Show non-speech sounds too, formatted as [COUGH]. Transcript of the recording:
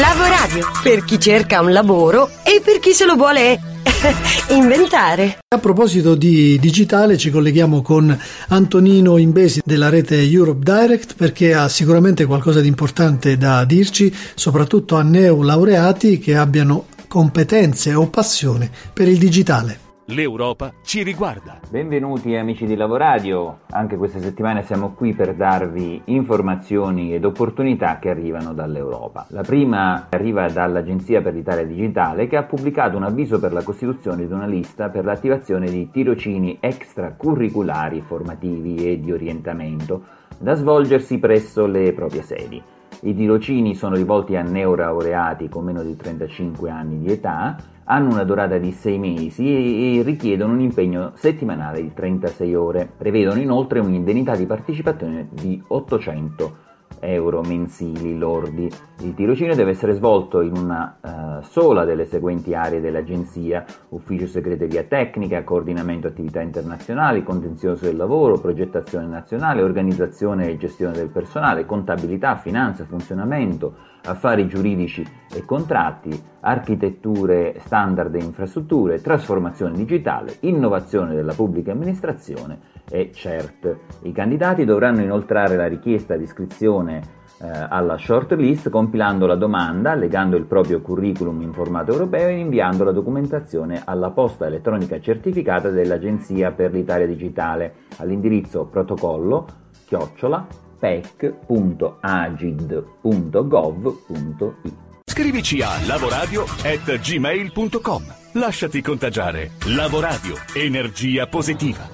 Lavoradio, per chi cerca un lavoro e per chi se lo vuole [LAUGHS] inventare. A proposito di digitale ci colleghiamo con Antonino Imbesi della rete Europe Direct perché ha sicuramente qualcosa di importante da dirci, soprattutto a neolaureati che abbiano competenze o passione per il digitale. L'Europa ci riguarda. Benvenuti amici di Lavoradio, anche questa settimana siamo qui per darvi informazioni ed opportunità che arrivano dall'Europa. La prima arriva dall'Agenzia per l'Italia Digitale che ha pubblicato un avviso per la costituzione di una lista per l'attivazione di tirocini extracurriculari formativi e di orientamento da svolgersi presso le proprie sedi. I tirocini sono rivolti a neolaureati con meno di 35 anni di età hanno una durata di 6 mesi e richiedono un impegno settimanale di 36 ore. Prevedono inoltre un'indennità di partecipazione di 800 euro mensili lordi. Il tirocinio deve essere svolto in una uh, sola delle seguenti aree dell'Agenzia, ufficio segreteria tecnica, coordinamento attività internazionali, contenzioso del lavoro, progettazione nazionale, organizzazione e gestione del personale, contabilità, finanza, funzionamento, affari giuridici e contratti, architetture standard e infrastrutture, trasformazione digitale, innovazione della pubblica amministrazione e CERT. I candidati dovranno inoltrare la richiesta di iscrizione eh, alla shortlist compilando la domanda, legando il proprio curriculum in formato europeo e inviando la documentazione alla posta elettronica certificata dell'Agenzia per l'Italia Digitale all'indirizzo protocollo chiocciola pec.agid.gov.it. Scrivici a lavoradio@gmail.com. Lasciati contagiare. Lavoradio, energia positiva.